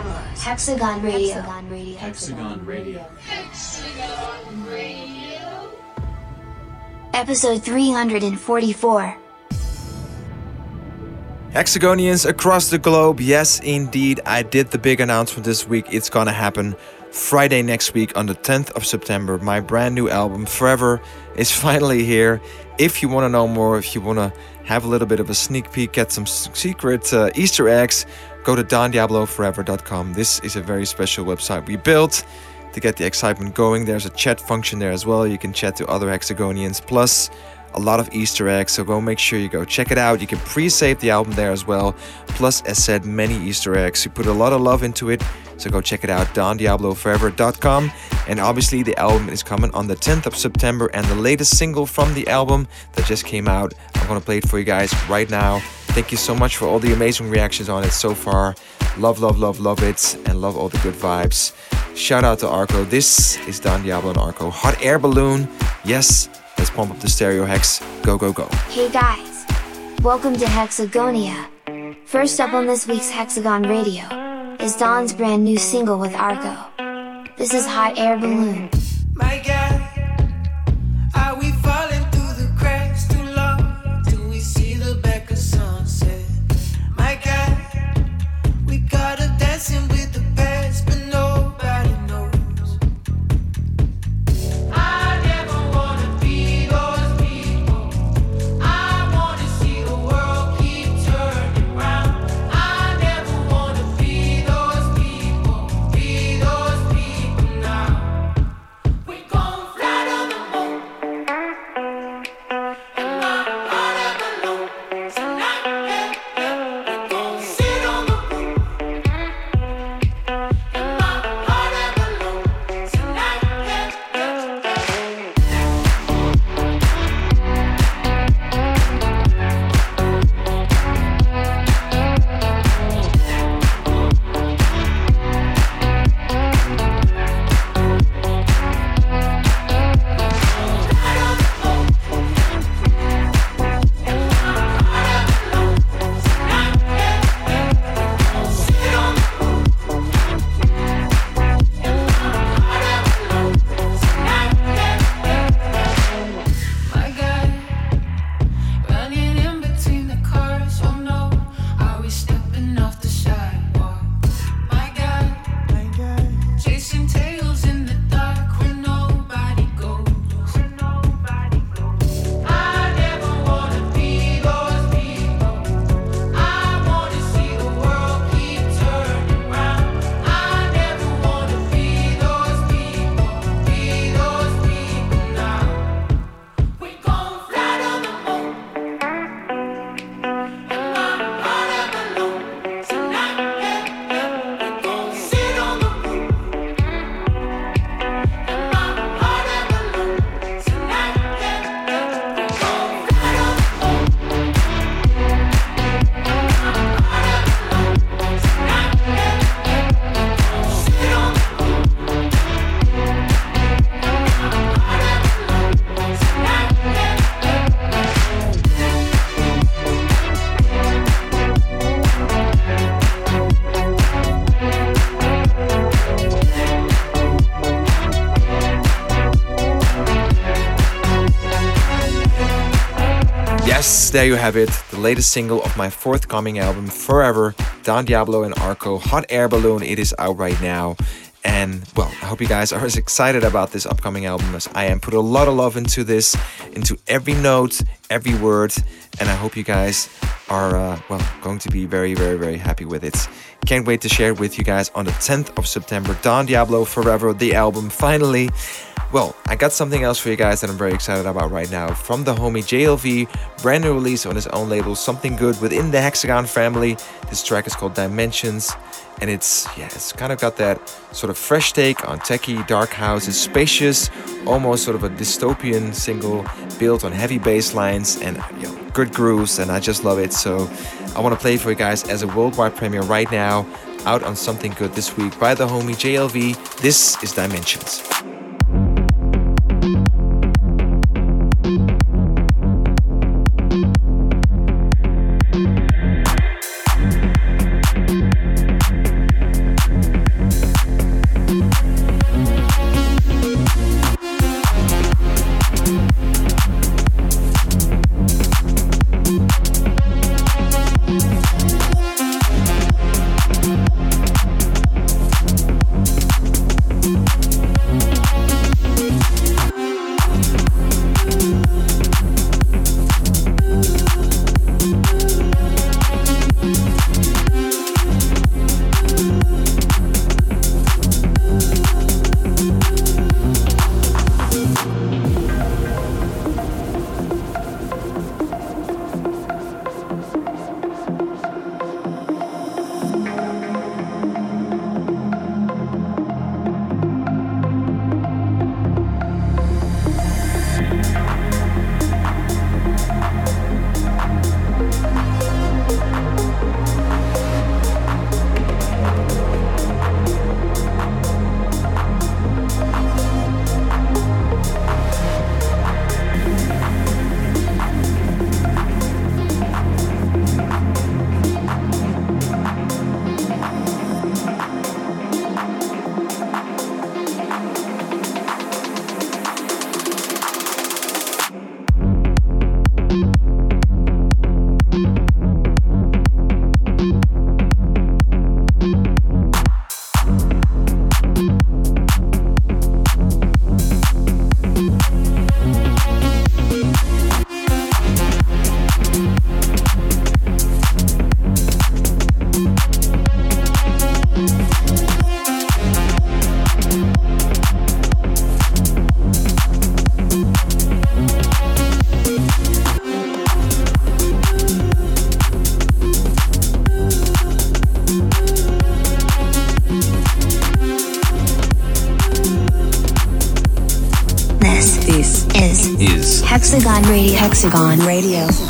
Don Diablo, Hexagon Radio. Hexagon Radio. Episode 344. Hexagonians across the globe, yes, indeed, I did the big announcement this week. It's gonna happen Friday next week on the 10th of September. My brand new album, Forever, is finally here. If you wanna know more, if you wanna have a little bit of a sneak peek, get some secret uh, Easter eggs, go to dondiabloforever.com. This is a very special website we built to get the excitement going. There's a chat function there as well. You can chat to other Hexagonians, plus a lot of Easter eggs. So go make sure you go check it out. You can pre-save the album there as well. Plus, as said, many Easter eggs. We put a lot of love into it. So go check it out, dondiabloforever.com. And obviously, the album is coming on the 10th of September. And the latest single from the album that just came out, I'm gonna play it for you guys right now. Thank you so much for all the amazing reactions on it so far. Love, love, love, love it, and love all the good vibes. Shout out to Arco. This is Don Diablo and Arco. Hot air balloon. Yes, let's pump up the stereo hex. Go, go, go. Hey guys. Welcome to Hexagonia. First up on this week's Hexagon Radio is Don's brand new single with Arco. This is Hot Air Balloon. There you have it. The latest single of my forthcoming album, Forever, Don Diablo and Arco, Hot Air Balloon. It is out right now. And well, I hope you guys are as excited about this upcoming album as I am. Put a lot of love into this, into every note, every word, and I hope you guys are, uh, well, going to be very, very, very happy with it. Can't wait to share it with you guys on the 10th of September. Don Diablo Forever, the album, finally. Well, I got something else for you guys that I'm very excited about right now. From the homie JLV, brand new release on his own label, Something Good within the Hexagon family. This track is called Dimensions, and it's yeah, it's kind of got that sort of fresh take on techie, dark house. It's spacious, almost sort of a dystopian single built on heavy bass lines and you know, good grooves, and I just love it. So I want to play for you guys as a worldwide premiere right now, out on Something Good this week by the homie JLV. This is Dimensions. Hexagon Radio. Hexagon Radio.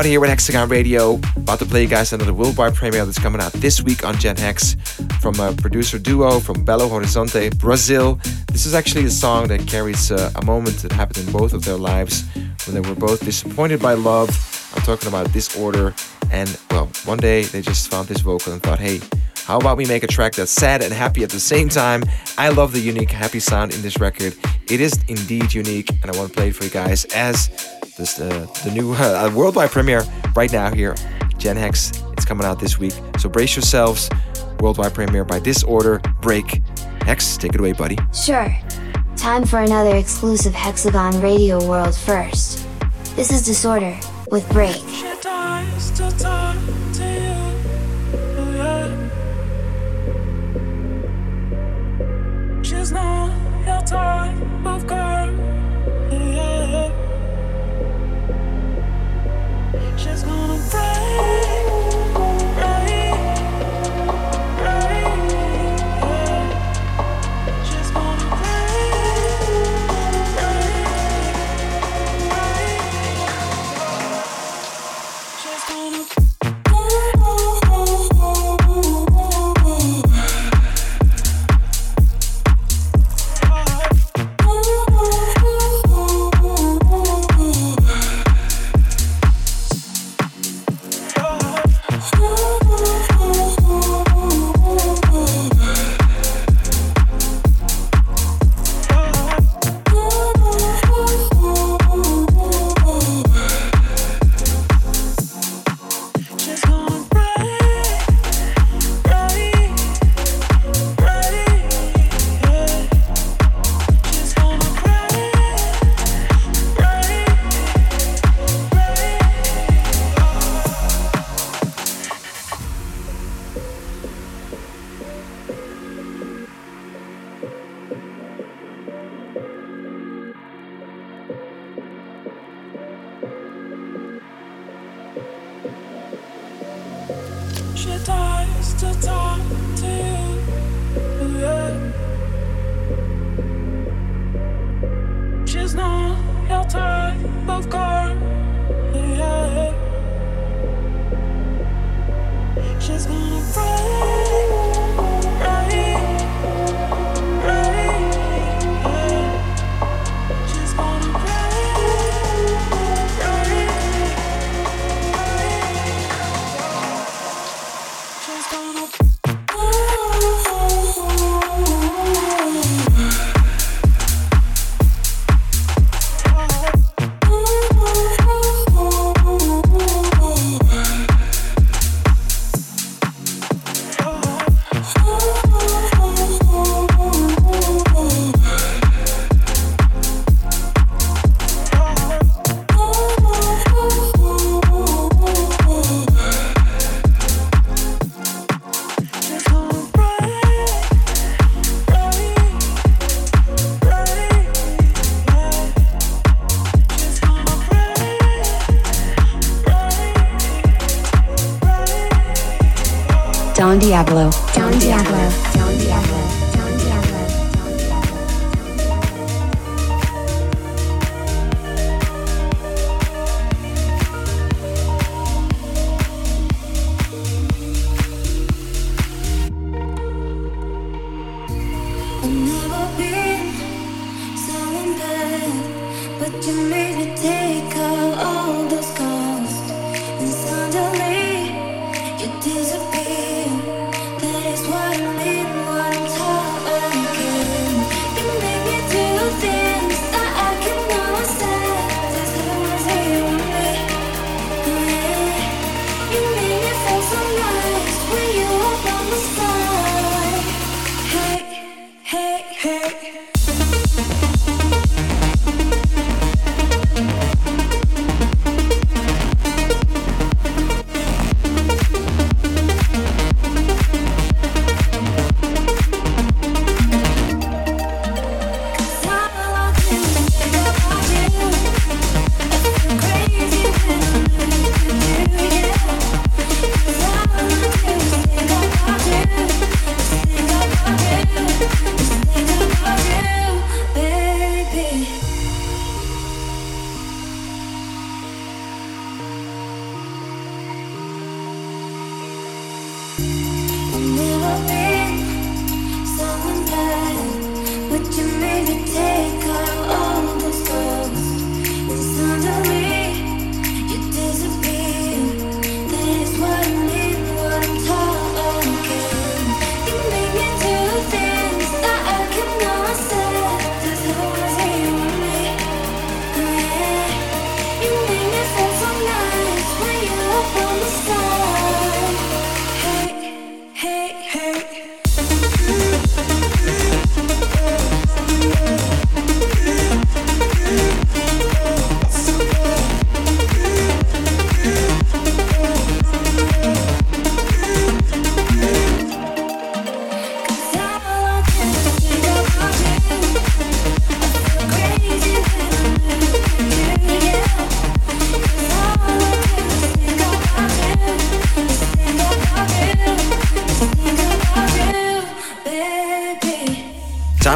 out here with Hexagon Radio. About to play you guys another worldwide premiere that's coming out this week on Gen Hex from a producer duo from Belo Horizonte, Brazil. This is actually a song that carries uh, a moment that happened in both of their lives when they were both disappointed by love. I'm talking about Disorder. And, well, one day they just found this vocal and thought, hey, how about we make a track that's sad and happy at the same time? I love the unique happy sound in this record. It is indeed unique, and I want to play it for you guys as this uh, the new uh, worldwide premiere right now here. Gen Hex, it's coming out this week. So brace yourselves. Worldwide premiere by Disorder, Break. Hex, take it away, buddy. Sure. Time for another exclusive Hexagon Radio World First. This is Disorder with Break. She tries to talk to you. Yeah. She's not your type of girl. She's gonna break, Diablo.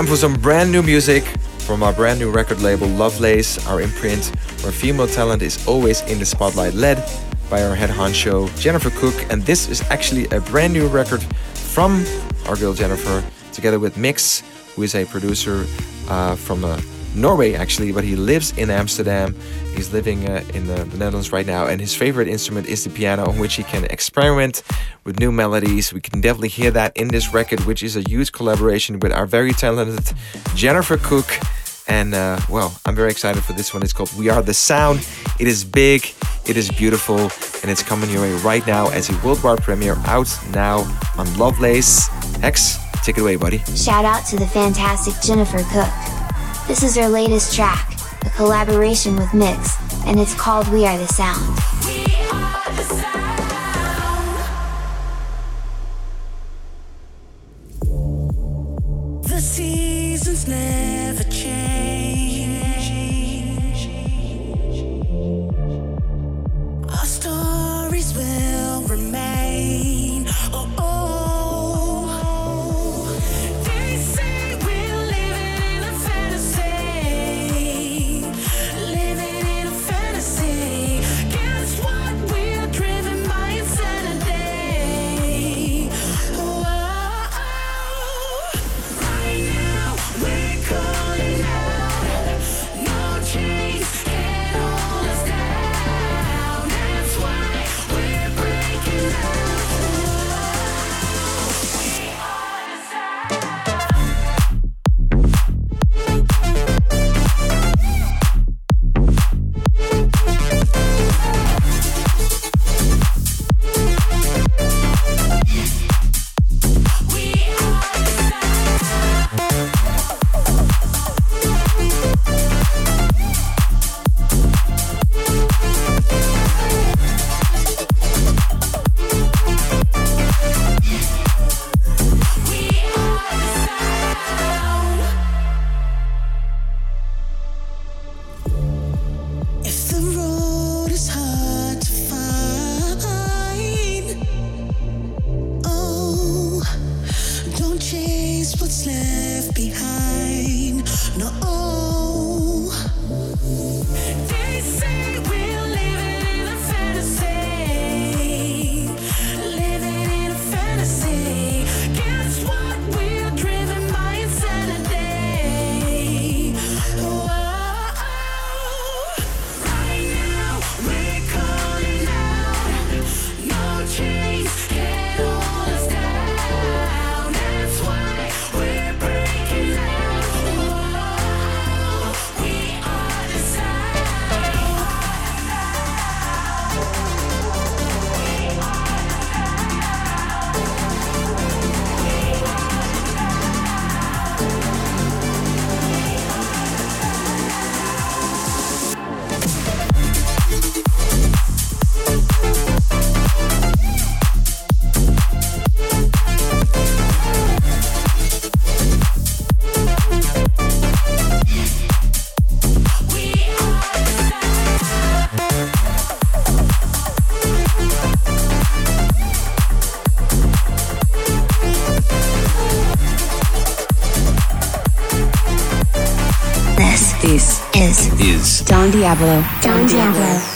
Time for some brand new music from our brand new record label Lovelace, our imprint, where female talent is always in the spotlight, led by our head honcho Jennifer Cook. And this is actually a brand new record from our girl Jennifer, together with Mix, who is a producer uh, from uh, Norway actually, but he lives in Amsterdam. He's living uh, in the, the Netherlands right now, and his favorite instrument is the piano, on which he can experiment with new melodies. We can definitely hear that in this record, which is a huge collaboration with our very talented Jennifer Cook. And uh, well, I'm very excited for this one. It's called We Are the Sound. It is big, it is beautiful, and it's coming your way right now as a worldwide premiere out now on Lovelace. X, take it away, buddy. Shout out to the fantastic Jennifer Cook. This is her latest track, a collaboration with Mix, and it's called We Are the Sound. The seasons never Diablo. Don Diablo.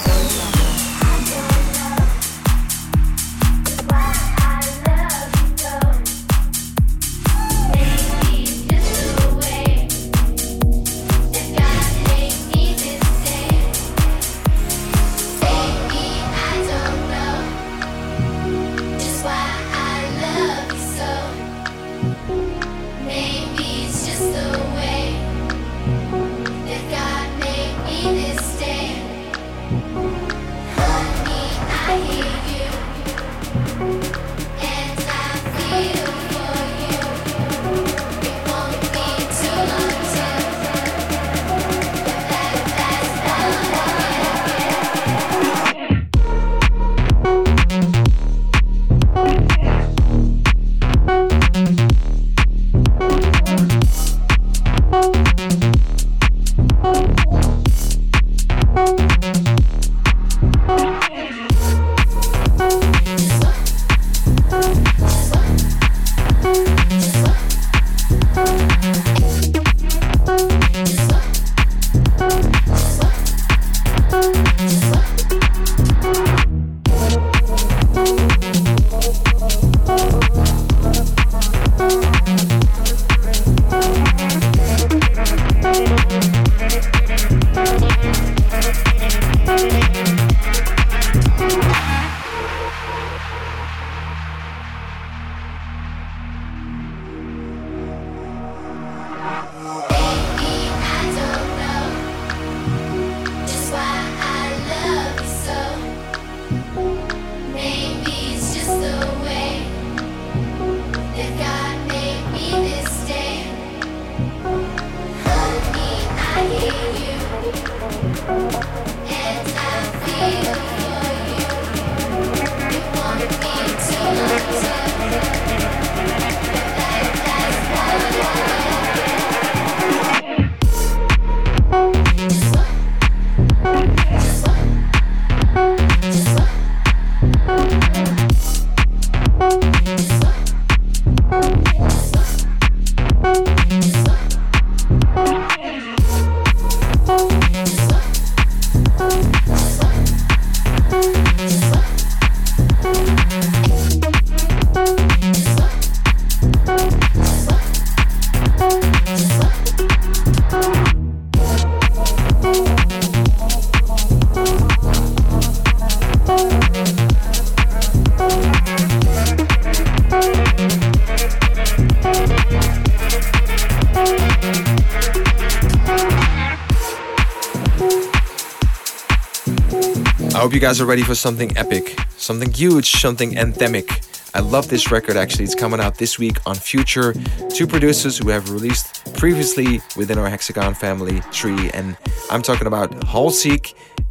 You guys are ready for something epic, something huge, something anthemic. I love this record actually. It's coming out this week on Future. Two producers who have released previously within our Hexagon family tree. And I'm talking about Halsey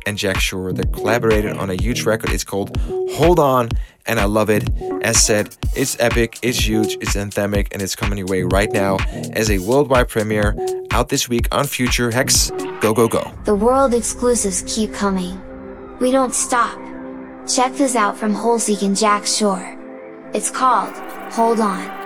and Jack Shore that collaborated on a huge record. It's called Hold On, and I love it. As said, it's epic, it's huge, it's anthemic, and it's coming your way right now as a worldwide premiere out this week on Future. Hex, go, go, go. The world exclusives keep coming. We don't stop. Check this out from Holseek and Jack Shore. It's called Hold On.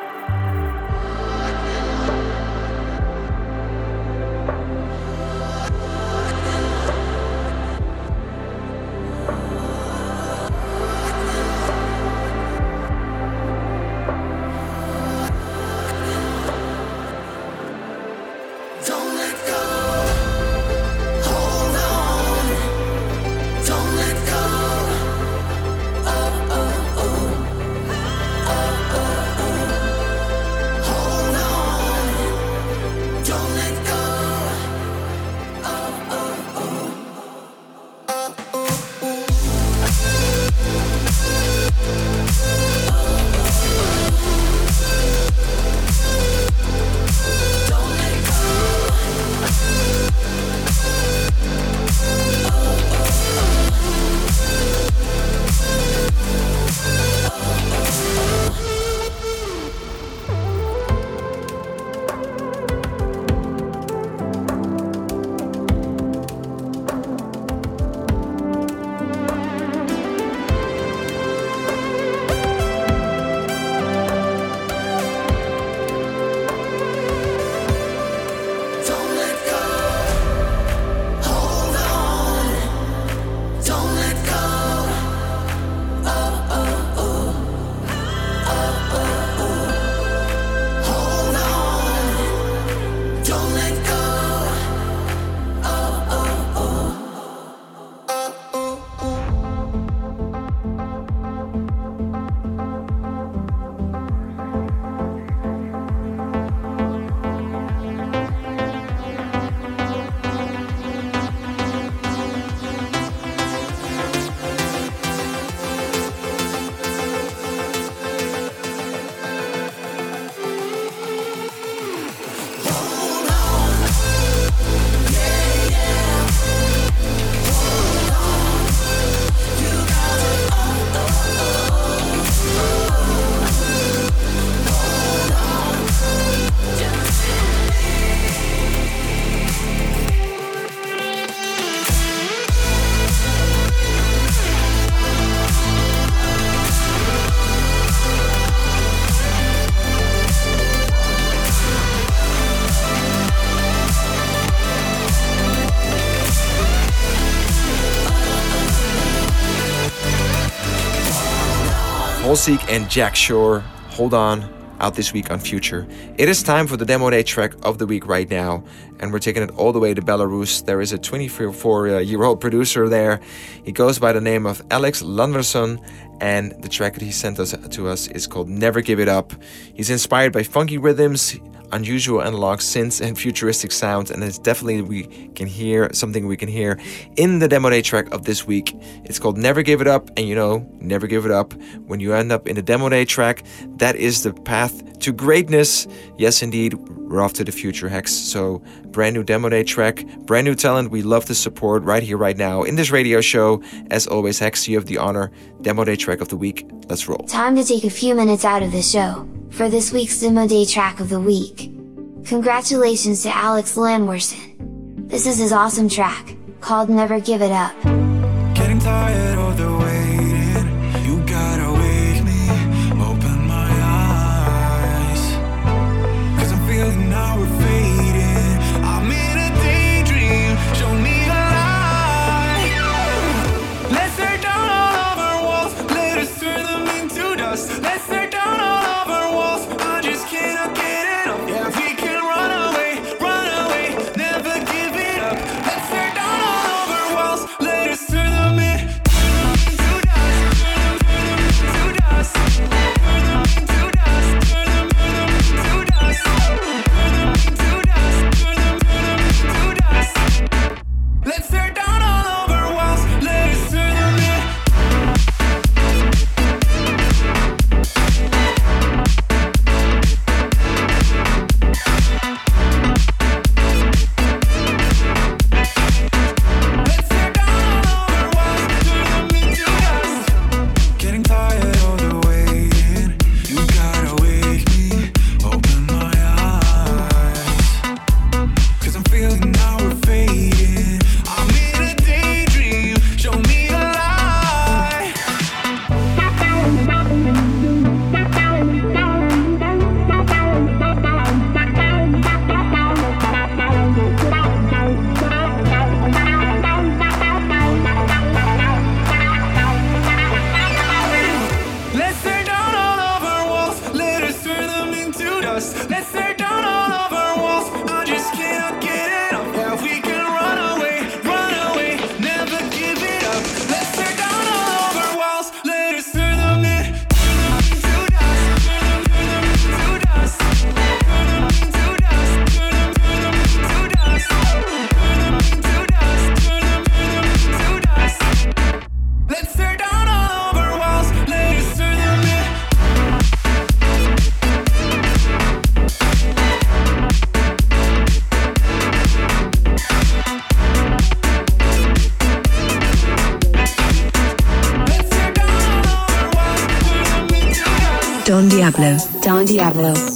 Holseek and Jack Shore, Hold On, out this week on Future. It is time for the demo day track of the week right now, and we're taking it all the way to Belarus. There is a 24 year old producer there. He goes by the name of Alex Landerson, and the track that he sent us to us is called Never Give It Up. He's inspired by funky rhythms, unusual analog synths and futuristic sounds, and it's definitely we can hear something we can hear in the demo day track of this week. It's called Never Give It Up, and you know, never give it up. When you end up in a demo day track, that is the path to greatness. Yes, indeed, we're off to the future, Hex. So, brand new demo day track, brand new talent we love to support right here, right now in this radio show. As always, Hex, you have the honor. Demo day track of the week. Let's roll. Time to take a few minutes out of the show for this week's demo day track of the week. Congratulations to Alex Landwerson. This is his awesome track, called Never Give It Up. Diablo.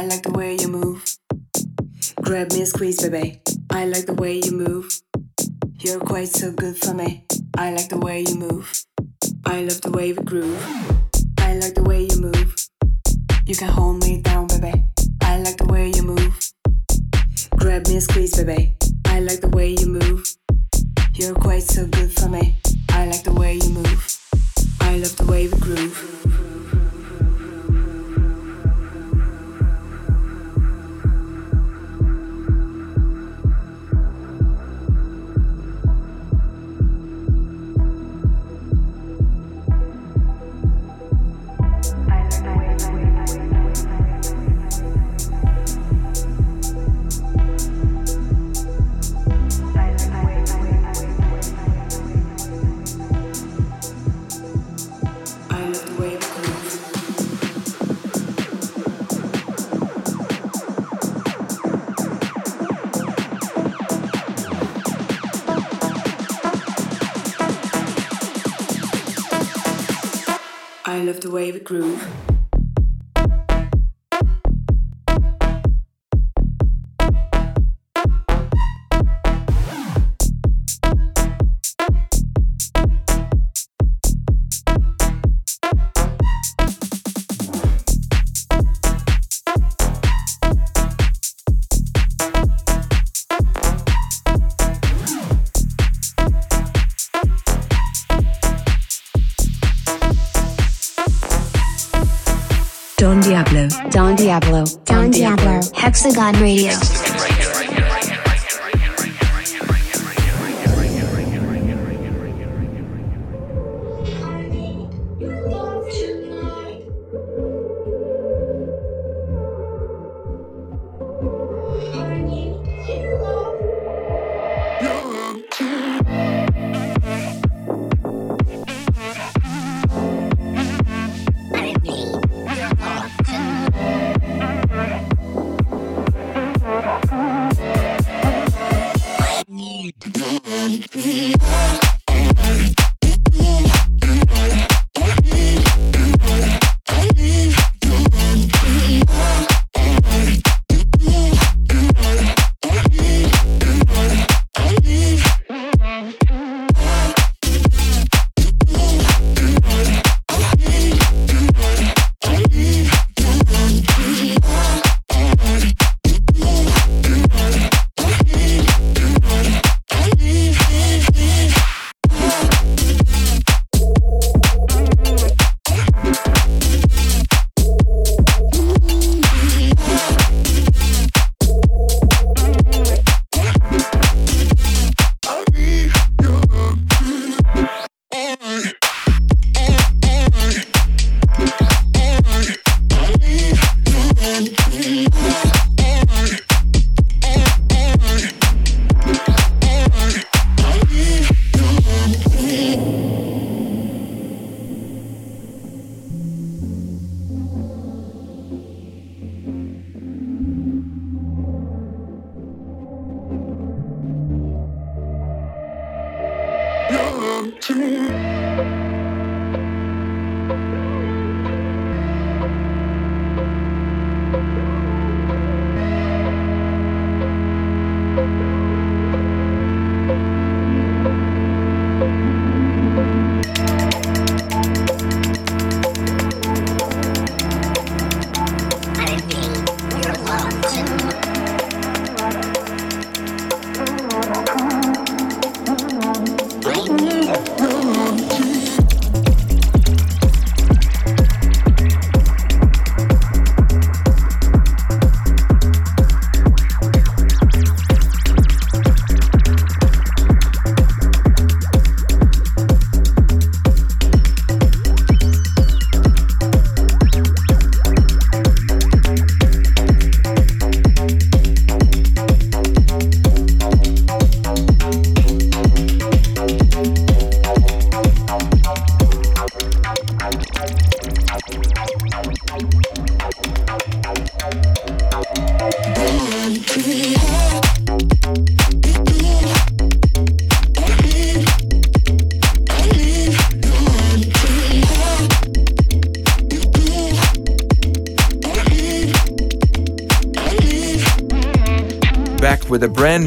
I like the way you move. Grab me and squeeze, baby. I like the way you move. You're quite so good for me. I like the way you move. I love the way we groove. I like the way you move. You can hold me down, baby. I like the way you move. Grab me and squeeze, baby. I like the way you move. You're quite so good for me. I like the way you move. I love the way we groove. I love the way we groove. Radio.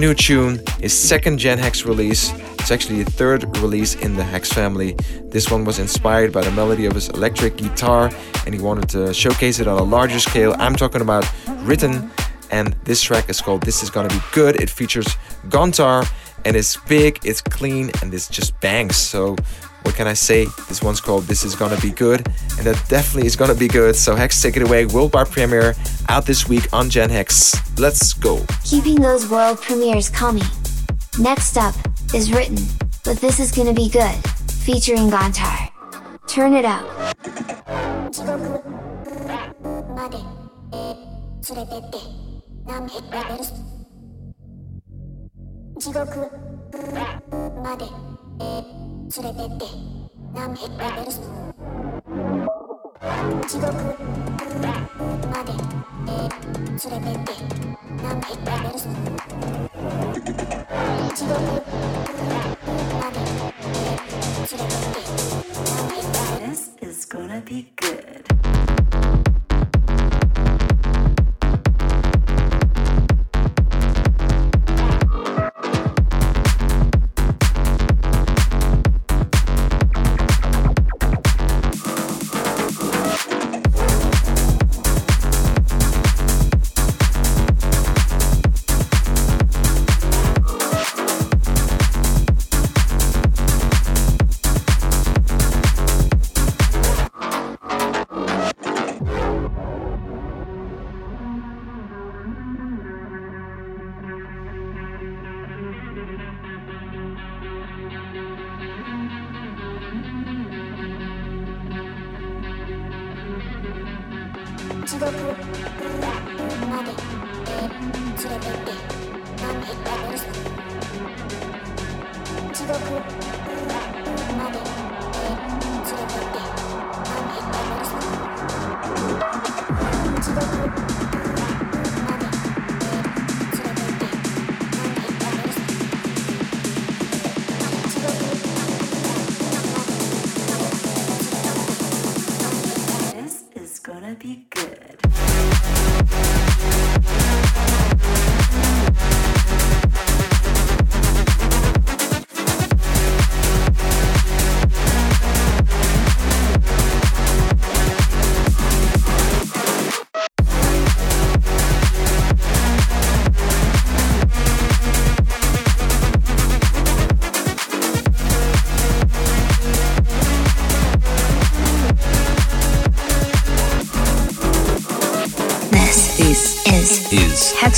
New tune, his second Gen Hex release. It's actually the third release in the Hex family. This one was inspired by the melody of his electric guitar and he wanted to showcase it on a larger scale. I'm talking about Written, and this track is called This Is Gonna Be Good. It features Gontar and it's big, it's clean, and it's just bangs. So what can I say? This one's called This Is Gonna Be Good, and that definitely is gonna be good. So Hex, take it away. Worldwide premiere out this week on Gen Hex. Let's go. Keeping those world premieres coming. Next up is Written, but this is gonna be good, featuring Gontar. Turn it up. まで連れてって何ヘラベルス地獄まで連れてって何ヘラベルス地獄 This is gonna be good.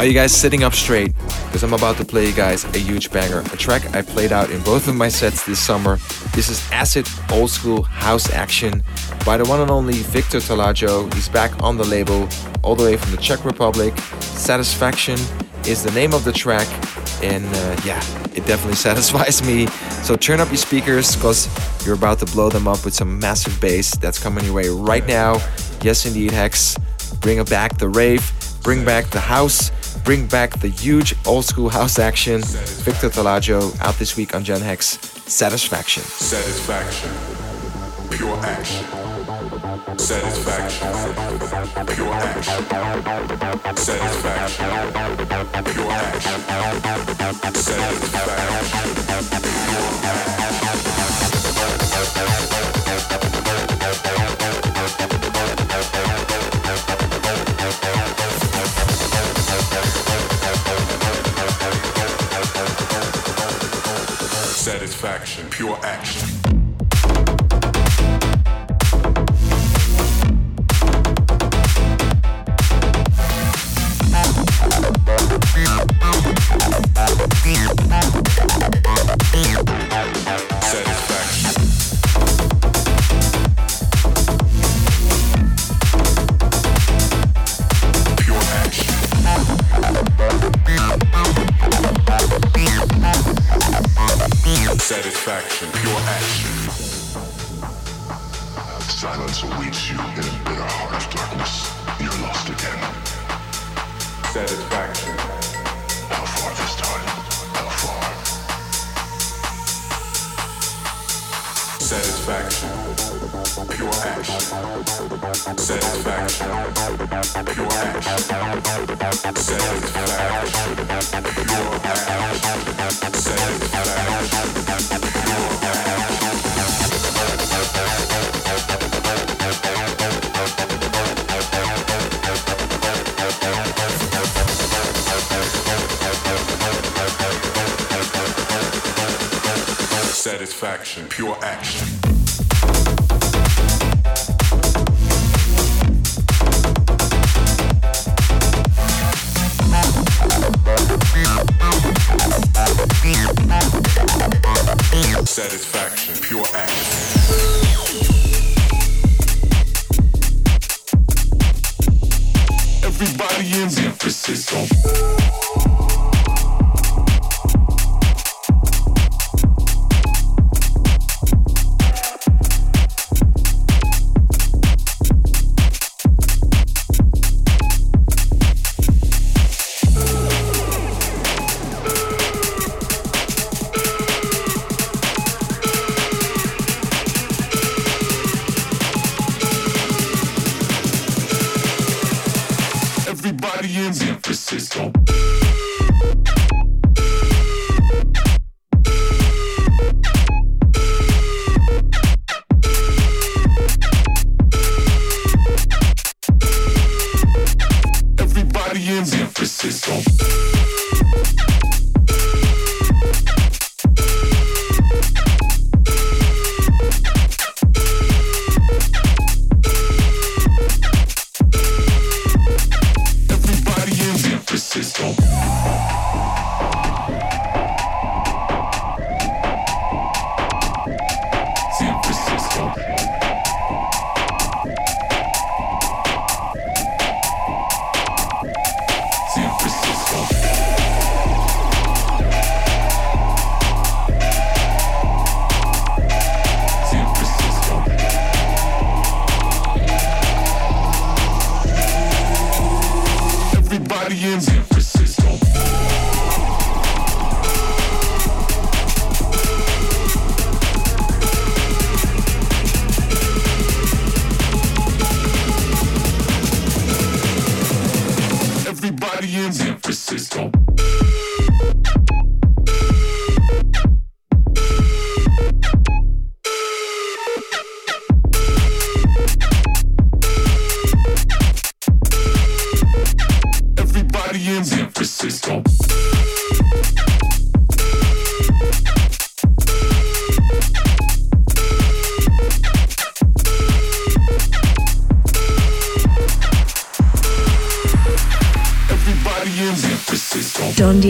Are you guys sitting up straight? Because I'm about to play you guys a huge banger. A track I played out in both of my sets this summer. This is Acid Old School House Action by the one and only Victor Talajo. He's back on the label, all the way from the Czech Republic. Satisfaction is the name of the track, and uh, yeah, it definitely satisfies me. So turn up your speakers because you're about to blow them up with some massive bass that's coming your way right now. Yes, indeed, Hex. Bring back the rave, bring back the house, bring back the huge old school house action. Victor Talajo out this week on Gen Hex. Satisfaction. Satisfaction. Pure action. Satisfaction. Pure action. Satisfaction. Pure action. Satisfaction. Pure action. c'est sans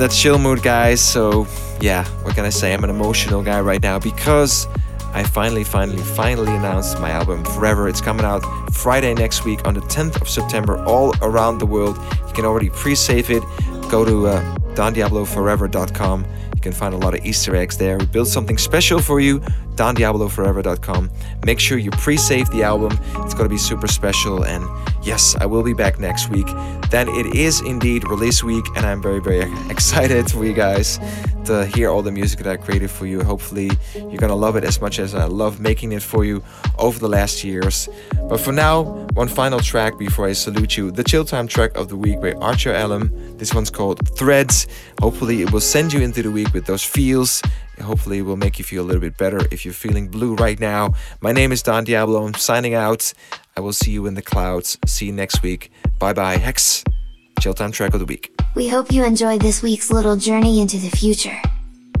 that chill mood, guys. So, yeah, what can I say? I'm an emotional guy right now because I finally, finally, finally announced my album Forever. It's coming out Friday next week on the 10th of September, all around the world. You can already pre save it. Go to uh, dondiabloforever.com. You can find a lot of Easter eggs there. We built something special for you, dondiabloforever.com. Make sure you pre save the album, it's going to be super special. And yes, I will be back next week. Then it is indeed release week, and I'm very, very excited for you guys to hear all the music that I created for you. Hopefully, you're gonna love it as much as I love making it for you over the last years. But for now, one final track before I salute you the chill time track of the week by Archer Allen. This one's called Threads. Hopefully, it will send you into the week with those feels. Hopefully, it will make you feel a little bit better if you're feeling blue right now. My name is Don Diablo. I'm signing out. I will see you in the clouds. See you next week. Bye bye, Hex. Chill time track of the week. We hope you enjoyed this week's little journey into the future.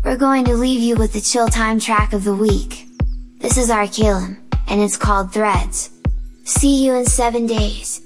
We're going to leave you with the chill time track of the week. This is our Arcalum, and it's called Threads. See you in seven days.